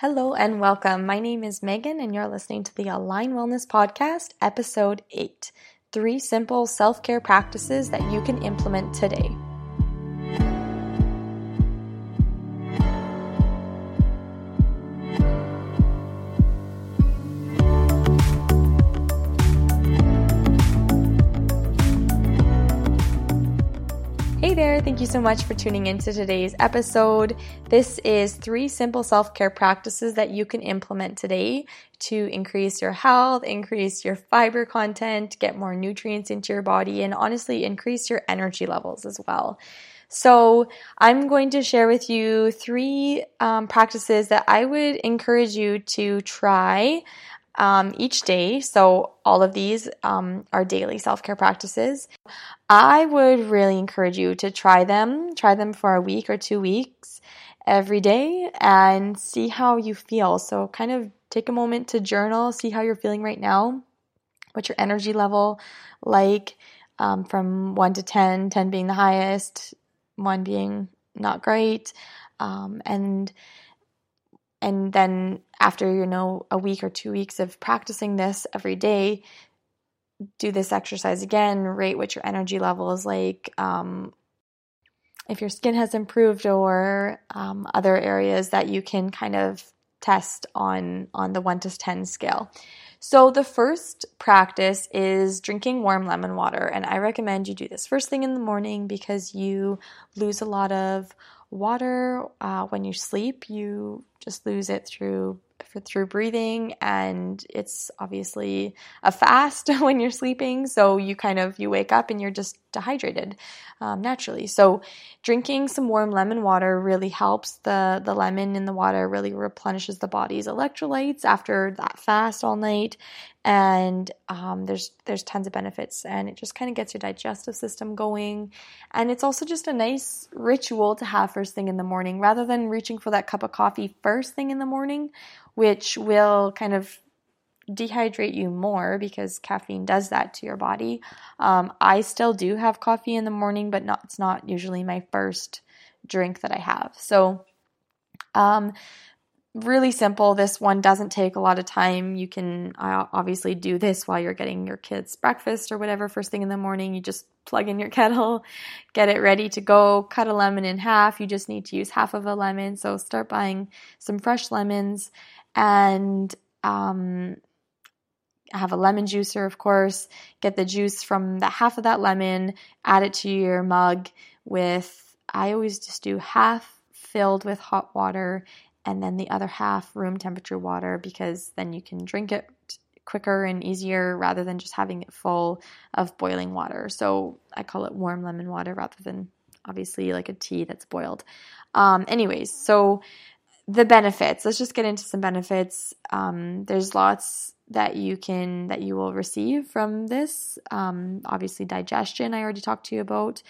Hello and welcome. My name is Megan, and you're listening to the Align Wellness Podcast, Episode 8 Three Simple Self Care Practices That You Can Implement Today. There. Thank you so much for tuning into today's episode. This is three simple self care practices that you can implement today to increase your health, increase your fiber content, get more nutrients into your body, and honestly, increase your energy levels as well. So, I'm going to share with you three um, practices that I would encourage you to try um, each day. So, all of these um, are daily self care practices. I would really encourage you to try them, try them for a week or two weeks every day and see how you feel. So, kind of take a moment to journal, see how you're feeling right now, what's your energy level like um, from 1 to 10, 10 being the highest, 1 being not great. Um, and and then after you know a week or two weeks of practicing this every day do this exercise again rate what your energy level is like um, if your skin has improved or um, other areas that you can kind of test on on the 1 to 10 scale. So the first practice is drinking warm lemon water. And i recommend you do this first thing in the morning because you lose a lot of water uh, when you sleep you just lose it through through breathing and it's obviously a fast when you're sleeping so you kind of you wake up and you're just dehydrated um, naturally. So drinking some warm lemon water really helps. The the lemon in the water really replenishes the body's electrolytes after that fast all night and um, there's there's tons of benefits and it just kind of gets your digestive system going. And it's also just a nice ritual to have first thing in the morning. Rather than reaching for that cup of coffee first thing in the morning which will kind of dehydrate you more because caffeine does that to your body. Um, i still do have coffee in the morning but not it's not usually my first drink that i have. So um, really simple. This one doesn't take a lot of time. You can uh, obviously do this while you're getting your kids breakfast or whatever first thing in the morning. You just plug in your kettle, get it ready to go, cut a lemon in half. You just need to use half of a lemon. So start buying some fresh lemons and um, have a lemon juicer, of course. Get the juice from the half of that lemon, add it to your mug with, I always just do half filled with hot water and then the other half room temperature water because then you can drink it quicker and easier rather than just having it full of boiling water. So I call it warm lemon water rather than obviously like a tea that's boiled. Um, anyways, so the benefits. Let's just get into some benefits. Um, there's lots that you can that you will receive from this. Um, obviously, digestion. I already talked to you about,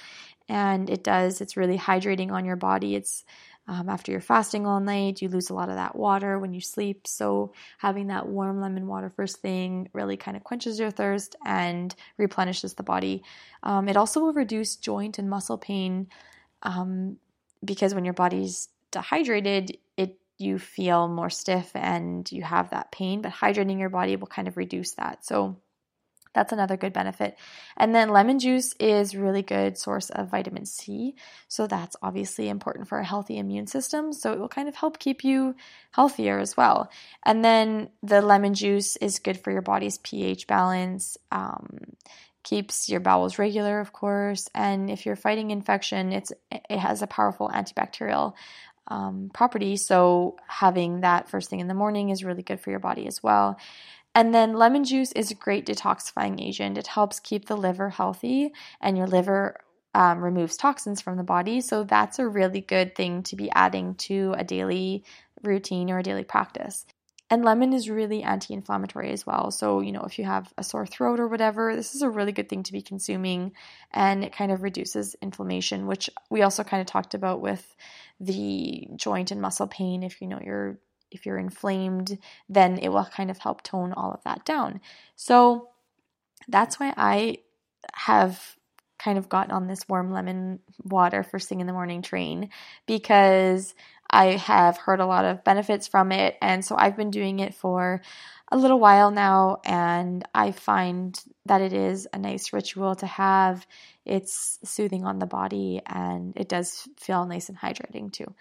and it does. It's really hydrating on your body. It's um, after you're fasting all night, you lose a lot of that water when you sleep. So, having that warm lemon water first thing really kind of quenches your thirst and replenishes the body. Um, it also will reduce joint and muscle pain um, because when your body's dehydrated, it you feel more stiff and you have that pain. But hydrating your body will kind of reduce that. So, that's another good benefit. And then lemon juice is really good source of vitamin C. So that's obviously important for a healthy immune system. So it will kind of help keep you healthier as well. And then the lemon juice is good for your body's pH balance. Um, keeps your bowels regular, of course. And if you're fighting infection, it's it has a powerful antibacterial um, property. So having that first thing in the morning is really good for your body as well. And then lemon juice is a great detoxifying agent. It helps keep the liver healthy, and your liver um, removes toxins from the body. So that's a really good thing to be adding to a daily routine or a daily practice. And lemon is really anti inflammatory as well. So, you know, if you have a sore throat or whatever, this is a really good thing to be consuming and it kind of reduces inflammation, which we also kind of talked about with the joint and muscle pain. If you know you're if you're inflamed, then it will kind of help tone all of that down. So that's why I have kind of gotten on this warm lemon water first thing in the morning train because I have heard a lot of benefits from it, and so I've been doing it for a little while now, and I find that it is a nice ritual to have. It's soothing on the body, and it does feel nice and hydrating too.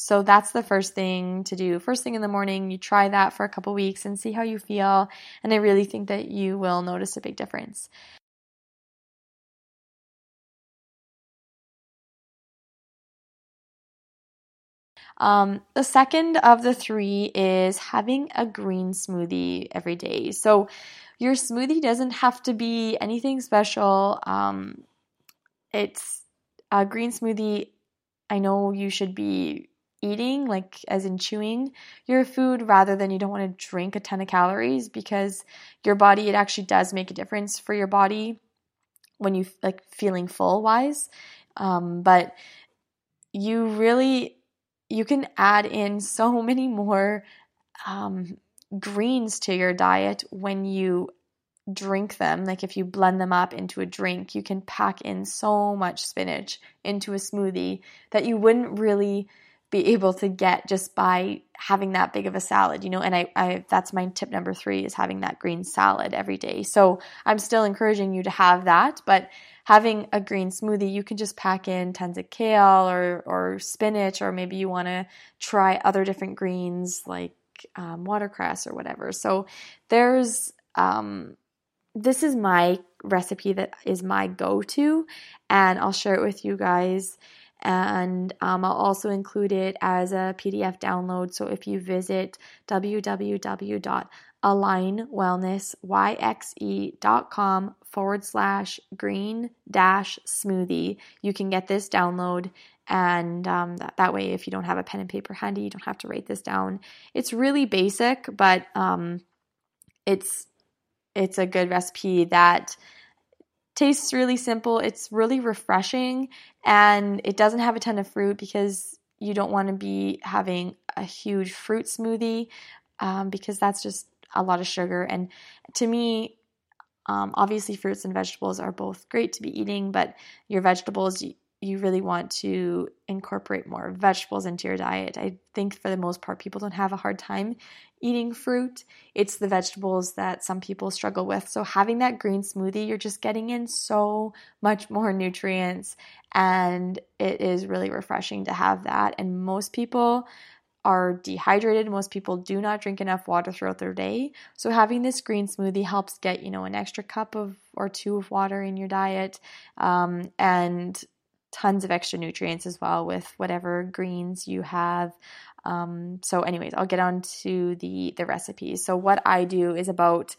So that's the first thing to do. First thing in the morning, you try that for a couple weeks and see how you feel. And I really think that you will notice a big difference. Um, the second of the three is having a green smoothie every day. So your smoothie doesn't have to be anything special. Um, it's a green smoothie. I know you should be eating, like as in chewing your food, rather than you don't want to drink a ton of calories because your body, it actually does make a difference for your body when you like feeling full wise. Um, but you really, you can add in so many more um, greens to your diet when you drink them, like if you blend them up into a drink, you can pack in so much spinach into a smoothie that you wouldn't really be able to get just by having that big of a salad, you know, and I, I that's my tip number three is having that green salad every day. So I'm still encouraging you to have that, but having a green smoothie, you can just pack in tons of kale or or spinach, or maybe you want to try other different greens like um, watercress or whatever. So there's um, this is my recipe that is my go-to, and I'll share it with you guys and um, I'll also include it as a PDF download. So if you visit www.alignwellnessyxe.com forward slash green dash smoothie, you can get this download. And um, that, that, way, if you don't have a pen and paper handy, you don't have to write this down. It's really basic, but um, it's it's a good recipe that tastes really simple. It's really refreshing and it doesn't have a ton of fruit because you don't want to be having a huge fruit smoothie um, because that's just a lot of sugar. And to me, um, obviously, fruits and vegetables are both great to be eating, but your vegetables, you really want to incorporate more vegetables into your diet. I think for the most part, people don't have a hard time eating fruit. It's the vegetables that some people struggle with. So, having that green smoothie, you're just getting in so much more nutrients, and it is really refreshing to have that. And most people are dehydrated. Most people do not drink enough water throughout their day. So having this green smoothie helps get, you know, an extra cup of or two of water in your diet. Um, and tons of extra nutrients as well with whatever greens you have. Um, so, anyways, I'll get on to the the recipes. So, what I do is about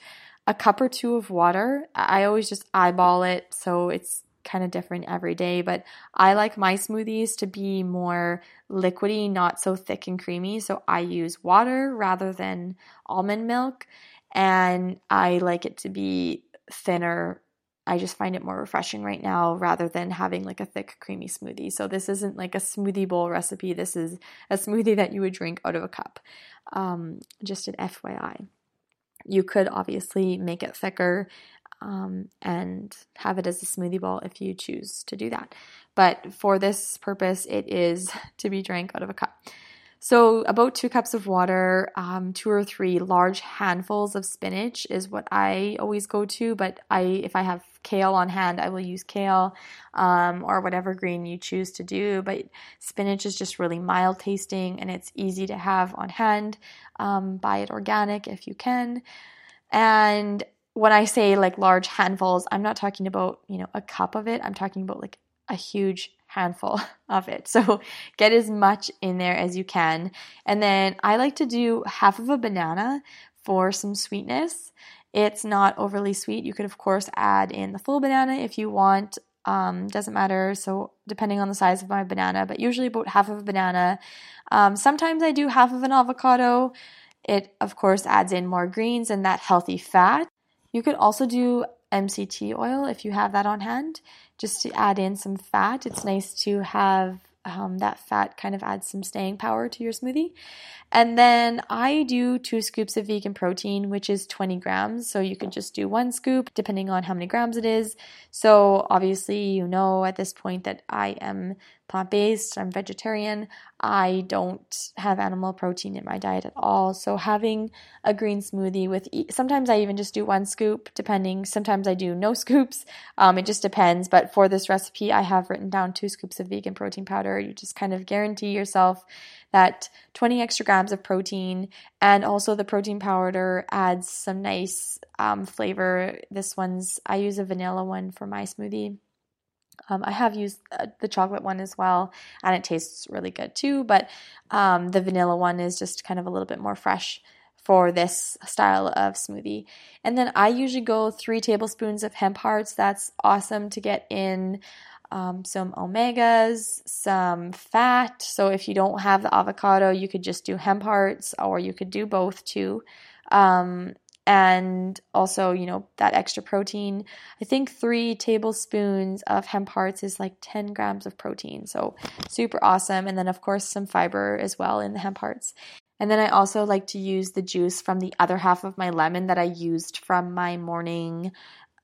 a cup or two of water. I always just eyeball it, so it's kind of different every day. But I like my smoothies to be more liquidy, not so thick and creamy. So I use water rather than almond milk, and I like it to be thinner I just find it more refreshing right now rather than having like a thick creamy smoothie. So this isn't like a smoothie bowl recipe. This is a smoothie that you would drink out of a cup. Um, just an FYI. You could obviously make it thicker um, and have it as a smoothie bowl if you choose to do that. But for this purpose, it is to be drank out of a cup. So, about two cups of water, um, two or three large handfuls of spinach is what I always go to. But I, if I have kale on hand, I will use kale um, or whatever green you choose to do. But spinach is just really mild tasting and it's easy to have on hand. Um, buy it organic if you can. And when I say like large handfuls, I'm not talking about, you know, a cup of it. I'm talking about like a huge handful of it. So get as much in there as you can. And then I like to do half of a banana for some sweetness. It's not overly sweet. You could, of course, add in the full banana if you want. Um, doesn't matter. So, depending on the size of my banana, but usually about half of a banana. Um, sometimes I do half of an avocado. It, of course, adds in more greens and that healthy fat. You could also do MCT oil if you have that on hand, just to add in some fat. It's nice to have um, that fat kind of adds some staying power to your smoothie. And then I do two scoops of vegan protein, which is 20 grams. So you could just do one scoop depending on how many grams it is. So obviously, you know at this point that I am plant based, I'm vegetarian. I don't have animal protein in my diet at all. So having a green smoothie with sometimes I even just do one scoop, depending. Sometimes I do no scoops. Um, it just depends. But for this recipe, I have written down two scoops of vegan protein powder. You just kind of guarantee yourself that 20 extra grams of protein and also the protein powder adds some nice um, flavor. This one's I use a vanilla one for my smoothie um, I have used uh, the chocolate one as well, and it tastes really good too. But um, the vanilla one is just kind of a little bit more fresh for this style of smoothie. And then I usually go three tablespoons of hemp hearts. That's awesome to get in um, some omegas, some fat. So if you don't have the avocado, you could just do hemp hearts, or you could do both too. Um, and also, you know, that extra protein. I think three tablespoons of hemp hearts is like 10 grams of protein. So, super awesome. And then, of course, some fiber as well in the hemp hearts. And then I also like to use the juice from the other half of my lemon that I used from my morning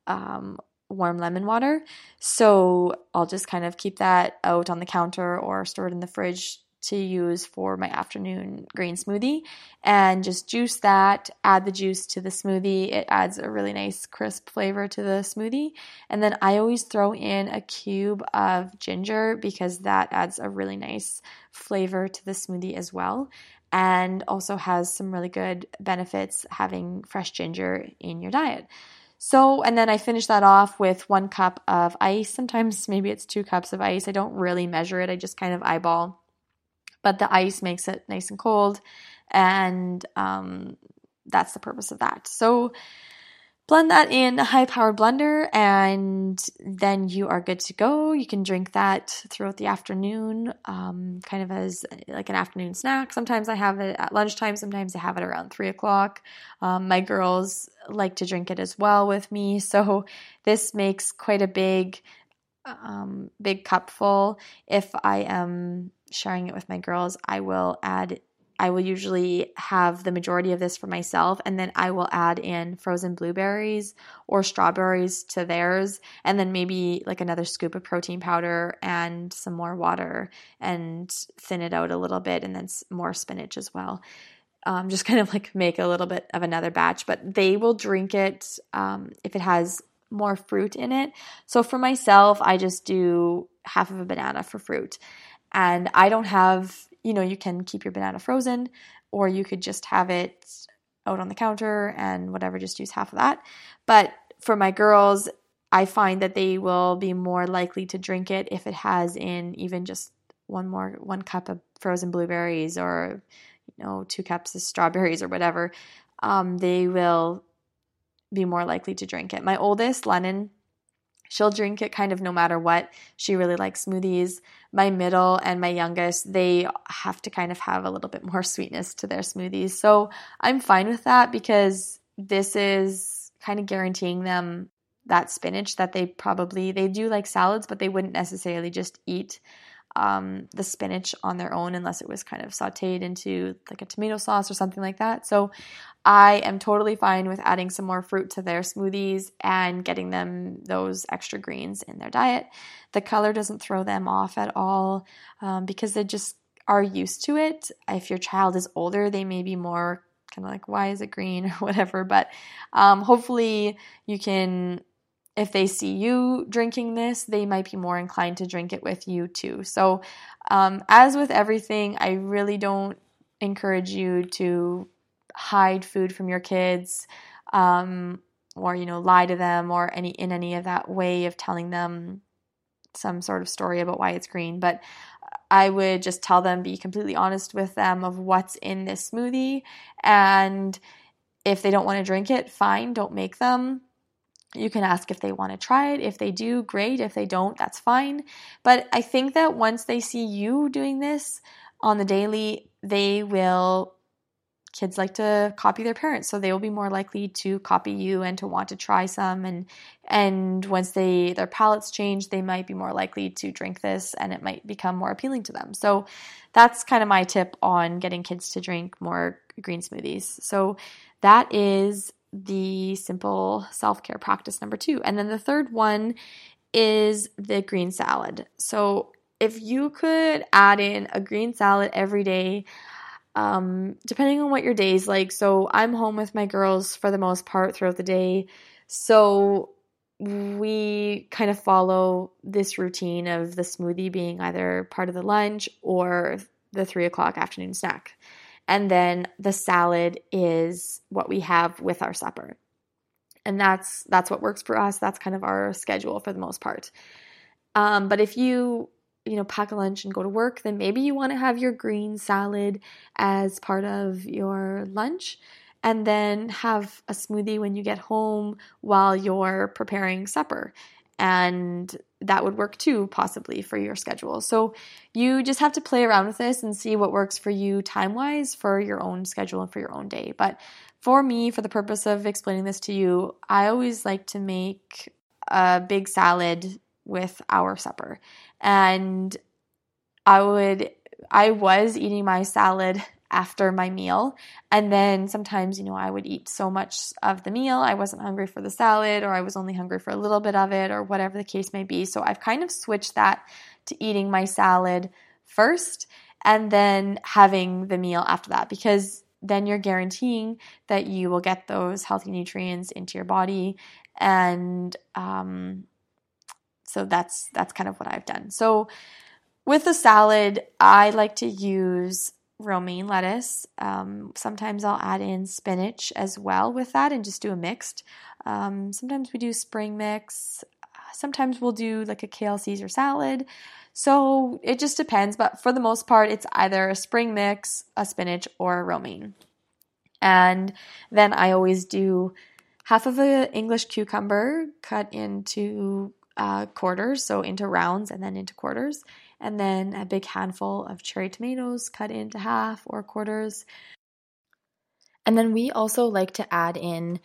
um, warm lemon water. So I'll just kind of keep that out on the counter or store it in the fridge to use for my afternoon green smoothie and just juice that, add the juice to the smoothie. It adds a really nice crisp flavor to the smoothie. And then I always throw in a cube of ginger because that adds a really nice flavor to the smoothie as well and also has some really good benefits having fresh ginger in your diet. So, and then I finish that off with one cup of ice. Sometimes maybe it's two cups of ice. I don't really measure it, I just kind of eyeball but the ice makes it nice and cold, and um, that's the purpose of that. So blend that in a high powered blender, and then you are good to go. You can drink that throughout the afternoon, um, kind of as like an afternoon snack. Sometimes I have it at lunchtime, sometimes I have it around three o'clock. Um, my girls like to drink it as well with me, so this makes quite a big um, big cup full. If I am sharing it with my girls, I will add I will usually have the majority of this for myself, and then I will add in frozen blueberries or strawberries to theirs, and then maybe like another scoop of protein powder and some more water and thin it out a little bit, and then more spinach as well. Um, just kind of like make a little bit of another batch, but they will drink it um, if it has more fruit in it. So for myself, I just do half of a banana for fruit. And I don't have, you know, you can keep your banana frozen or you could just have it out on the counter and whatever, just use half of that. But for my girls, I find that they will be more likely to drink it if it has in even just one more one cup of frozen blueberries or you know two cups of strawberries or whatever. Um, they will be more likely to drink it. My oldest, Lennon, she'll drink it kind of no matter what. She really likes smoothies. My middle and my youngest, they have to kind of have a little bit more sweetness to their smoothies. So I'm fine with that because this is kind of guaranteeing them that spinach that they probably they do like salads, but they wouldn't necessarily just eat um, the spinach on their own unless it was kind of sauteed into like a tomato sauce or something like that. So I am totally fine with adding some more fruit to their smoothies and getting them those extra greens in their diet. The color doesn't throw them off at all um, because they just are used to it. If your child is older, they may be more kind of like, why is it green or whatever. But um, hopefully, you can if they see you drinking this, they might be more inclined to drink it with you too. So, um, as with everything, I really don't encourage you to hide food from your kids um, or you know lie to them or any in any of that way of telling them some sort of story about why it's green. But i would just tell them be completely honest with them of what's in this smoothie. And if they don't want to drink it fine don't make them you can ask if they want to try it. If they do, great. If they don't, that's fine. But I think that once they see you doing this on the daily, they will. Kids like to copy their parents, so they will be more likely to copy you and to want to try some. And and once they their palates change, they might be more likely to drink this, and it might become more appealing to them. So that's kind of my tip on getting kids to drink more green smoothies. So that is the simple self care practice number two. And then the third one is the green salad. So if you could add in a green salad every day, um, depending on what your day is like. So I'm home with my girls for the most part throughout the day. So we kind of follow this routine of the smoothie being either part of the lunch or the three o'clock afternoon snack. And then the salad is what we have with our supper. And that's that's what works for us. That's kind of our schedule for the most part. Um, but if you you know pack a lunch and go to work, then maybe you want to have your green salad as part of your lunch and then have a smoothie when you get home while you're preparing supper. And that would work too, possibly for your schedule. So you just have to play around with this and see what works for you time wise for your own schedule and for your own day. But for me, for the purpose of explaining this to you, I always like to make a big salad with our supper. And I would, I was eating my salad after my meal. And then sometimes, you know, I would eat so much of the meal, I wasn't hungry for the salad, or I was only hungry for a little bit of it, or whatever the case may be. So I've kind of switched that to eating my salad first and then having the meal after that because then you're guaranteeing that you will get those healthy nutrients into your body and um, so that's that's kind of what I've done. So with the salad, I like to use romaine lettuce. Um, sometimes I'll add in spinach as well with that and just do a mixed. Um, sometimes we do spring mix. Sometimes we'll do like a kale Caesar salad. So it just depends, but for the most part, it's either a spring mix, a spinach, or a romaine. And then I always do half of an English cucumber cut into uh, quarters, so into rounds and then into quarters and then a big handful of cherry tomatoes cut into half or quarters. And then we also like to add in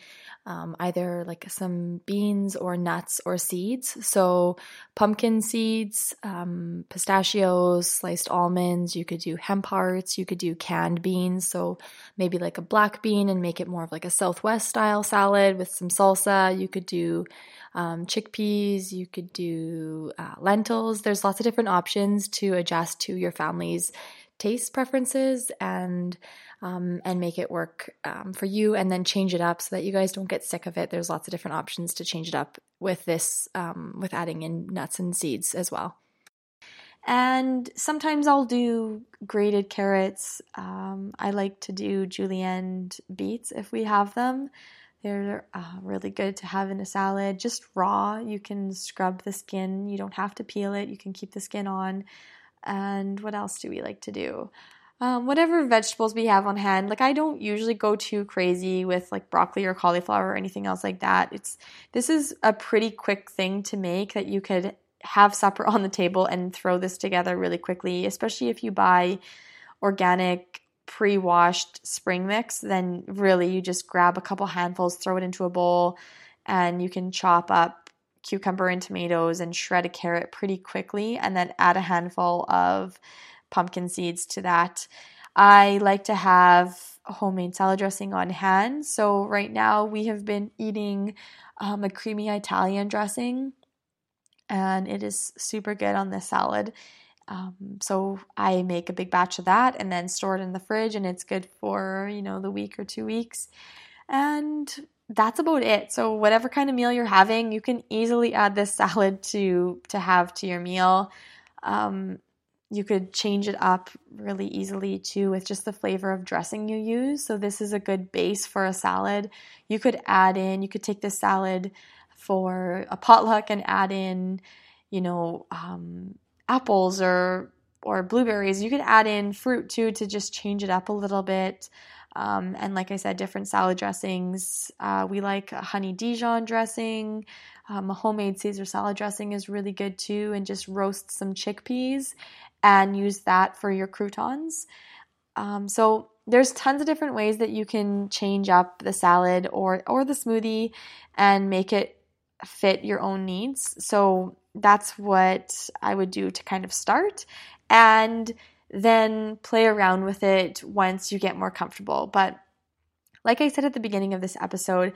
um, either like some beans or nuts or seeds. So, pumpkin seeds, um, pistachios, sliced almonds. You could do hemp hearts. You could do canned beans. So, maybe like a black bean and make it more of like a Southwest style salad with some salsa. You could do um, chickpeas, you could do uh, lentils. There's lots of different options to adjust to your family's taste preferences and um, and make it work um, for you and then change it up so that you guys don't get sick of it. There's lots of different options to change it up with this, um, with adding in nuts and seeds as well. And sometimes I'll do grated carrots. Um, I like to do julienne beets if we have them. They're uh, really good to have in a salad, just raw. You can scrub the skin, you don't have to peel it, you can keep the skin on. And what else do we like to do? Um, whatever vegetables we have on hand. Like I don't usually go too crazy with like broccoli or cauliflower or anything else like that. It's this is a pretty quick thing to make that you could have supper on the table and throw this together really quickly, especially if you buy organic pre-washed spring mix, then really you just grab a couple handfuls, throw it into a bowl, and you can chop up cucumber and tomatoes and shred a carrot pretty quickly and then add a handful of pumpkin seeds to that. I like to have homemade salad dressing on hand. So right now we have been eating um, a creamy Italian dressing and it is super good on this salad. Um, so I make a big batch of that and then store it in the fridge, and it's good for you know the week or two weeks. And that's about it. So whatever kind of meal you're having, you can easily add this salad to to have to your meal. Um, you could change it up really easily too with just the flavor of dressing you use. So this is a good base for a salad. You could add in. You could take this salad for a potluck and add in, you know, um, apples or or blueberries. You could add in fruit too to just change it up a little bit. Um, and like I said, different salad dressings. Uh, we like honey Dijon dressing. Um, a homemade Caesar salad dressing is really good too. And just roast some chickpeas and use that for your croutons. Um, so there's tons of different ways that you can change up the salad or or the smoothie and make it fit your own needs. So that's what I would do to kind of start and then play around with it once you get more comfortable. But like I said at the beginning of this episode,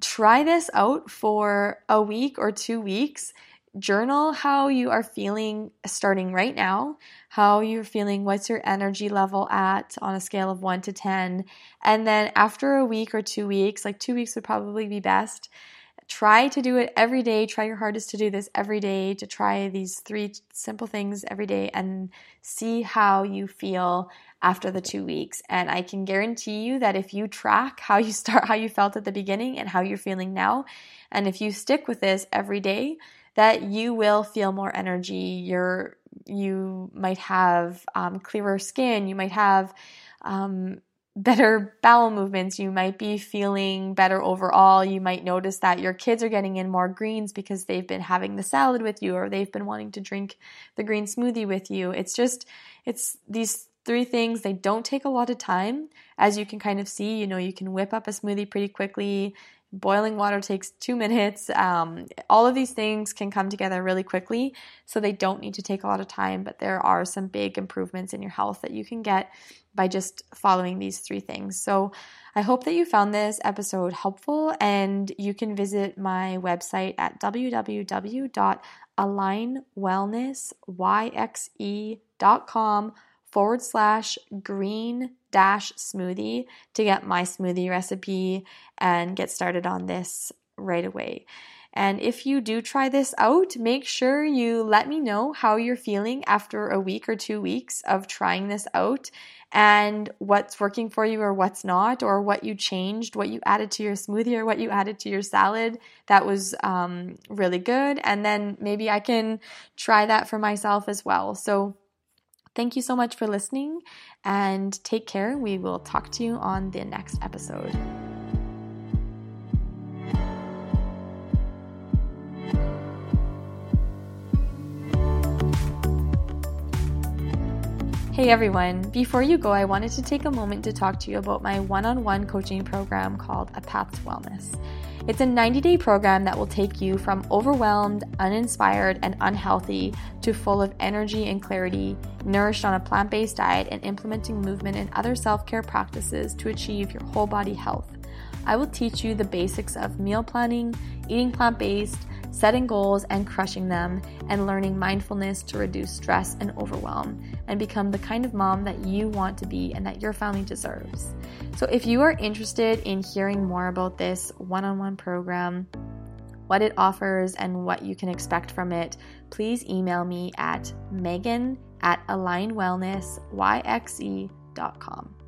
try this out for a week or two weeks. journal how you are feeling starting right now, how you're feeling, what's your energy level at on a scale of 1 to 10. And then after a week or 2 weeks, like 2 weeks would probably be best, try to do it every day. Try your hardest to do this every day, to try these three simple things every day and see how you feel after the 2 weeks. And I can guarantee you that if you track how you start how you felt at the beginning and how you're feeling now, and if you stick with this every day, that you will feel more energy. You're you might have um, clearer skin. You might have um, better bowel movements. You might be feeling better overall. You might notice that your kids are getting in more greens because they've been having the salad with you or they've been wanting to drink the green smoothie with you. It's just, it's these three things. They don't take a lot of time. As you can kind of see, you know, you can whip up a smoothie pretty quickly. Boiling water takes two minutes. Um, all of these things can come together really quickly, so they don't need to take a lot of time, but there are some big improvements in your health that you can get by just following these three things. So I hope that you found this episode helpful, and you can visit my website at www.alignwellnessyxe.com forward slash green dash smoothie to get my smoothie recipe and get started on this right away. And if you do try this out, make sure you let me know how you're feeling after a week or two weeks of trying this out and what's working for you or what's not, or what you changed, what you added to your smoothie or what you added to your salad that was um, really good. And then maybe I can try that for myself as well. So Thank you so much for listening and take care. We will talk to you on the next episode. Hey everyone, before you go, I wanted to take a moment to talk to you about my one on one coaching program called A Path to Wellness. It's a 90 day program that will take you from overwhelmed, uninspired, and unhealthy to full of energy and clarity, nourished on a plant based diet, and implementing movement and other self care practices to achieve your whole body health. I will teach you the basics of meal planning, eating plant based, setting goals and crushing them, and learning mindfulness to reduce stress and overwhelm and become the kind of mom that you want to be and that your family deserves. So, if you are interested in hearing more about this one on one program, what it offers, and what you can expect from it, please email me at megan at alignwellnessyxe.com.